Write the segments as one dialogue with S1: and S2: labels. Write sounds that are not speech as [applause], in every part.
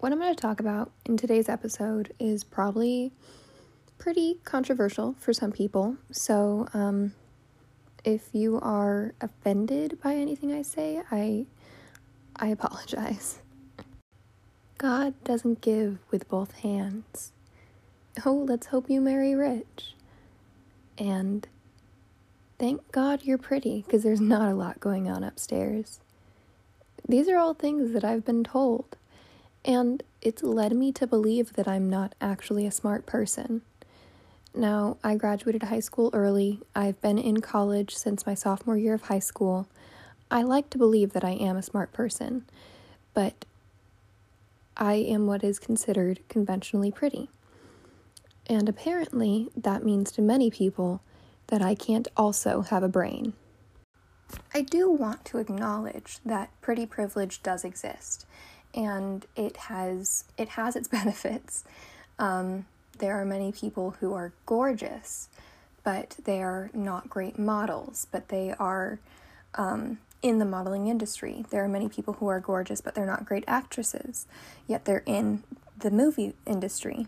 S1: what I'm going to talk about in today's episode is probably pretty controversial for some people. So, um, if you are offended by anything I say, I I apologize. God doesn't give with both hands. Oh, let's hope you marry rich. And thank God you're pretty, because there's not a lot going on upstairs. These are all things that I've been told, and it's led me to believe that I'm not actually a smart person. Now, I graduated high school early. I've been in college since my sophomore year of high school. I like to believe that I am a smart person, but I am what is considered conventionally pretty. And apparently, that means to many people that I can't also have a brain. I do want to acknowledge that pretty privilege does exist, and it has it has its [laughs] benefits. Um, there are many people who are gorgeous, but they are not great models, but they are um, in the modeling industry. There are many people who are gorgeous, but they're not great actresses, yet they're in the movie industry.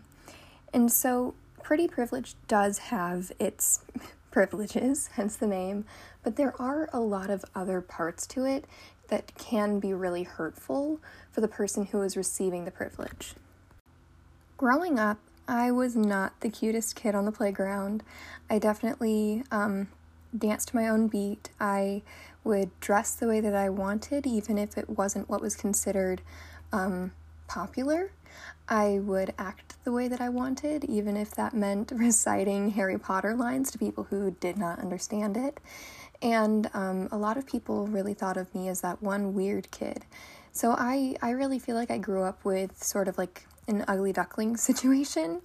S1: And so, pretty privilege does have its [laughs] privileges, [laughs] hence the name, but there are a lot of other parts to it that can be really hurtful for the person who is receiving the privilege. Growing up, I was not the cutest kid on the playground. I definitely um, danced to my own beat. I would dress the way that I wanted, even if it wasn't what was considered um, popular. I would act the way that I wanted, even if that meant [laughs] reciting Harry Potter lines to people who did not understand it. And um, a lot of people really thought of me as that one weird kid. So I, I really feel like I grew up with sort of like an ugly duckling [laughs] situation.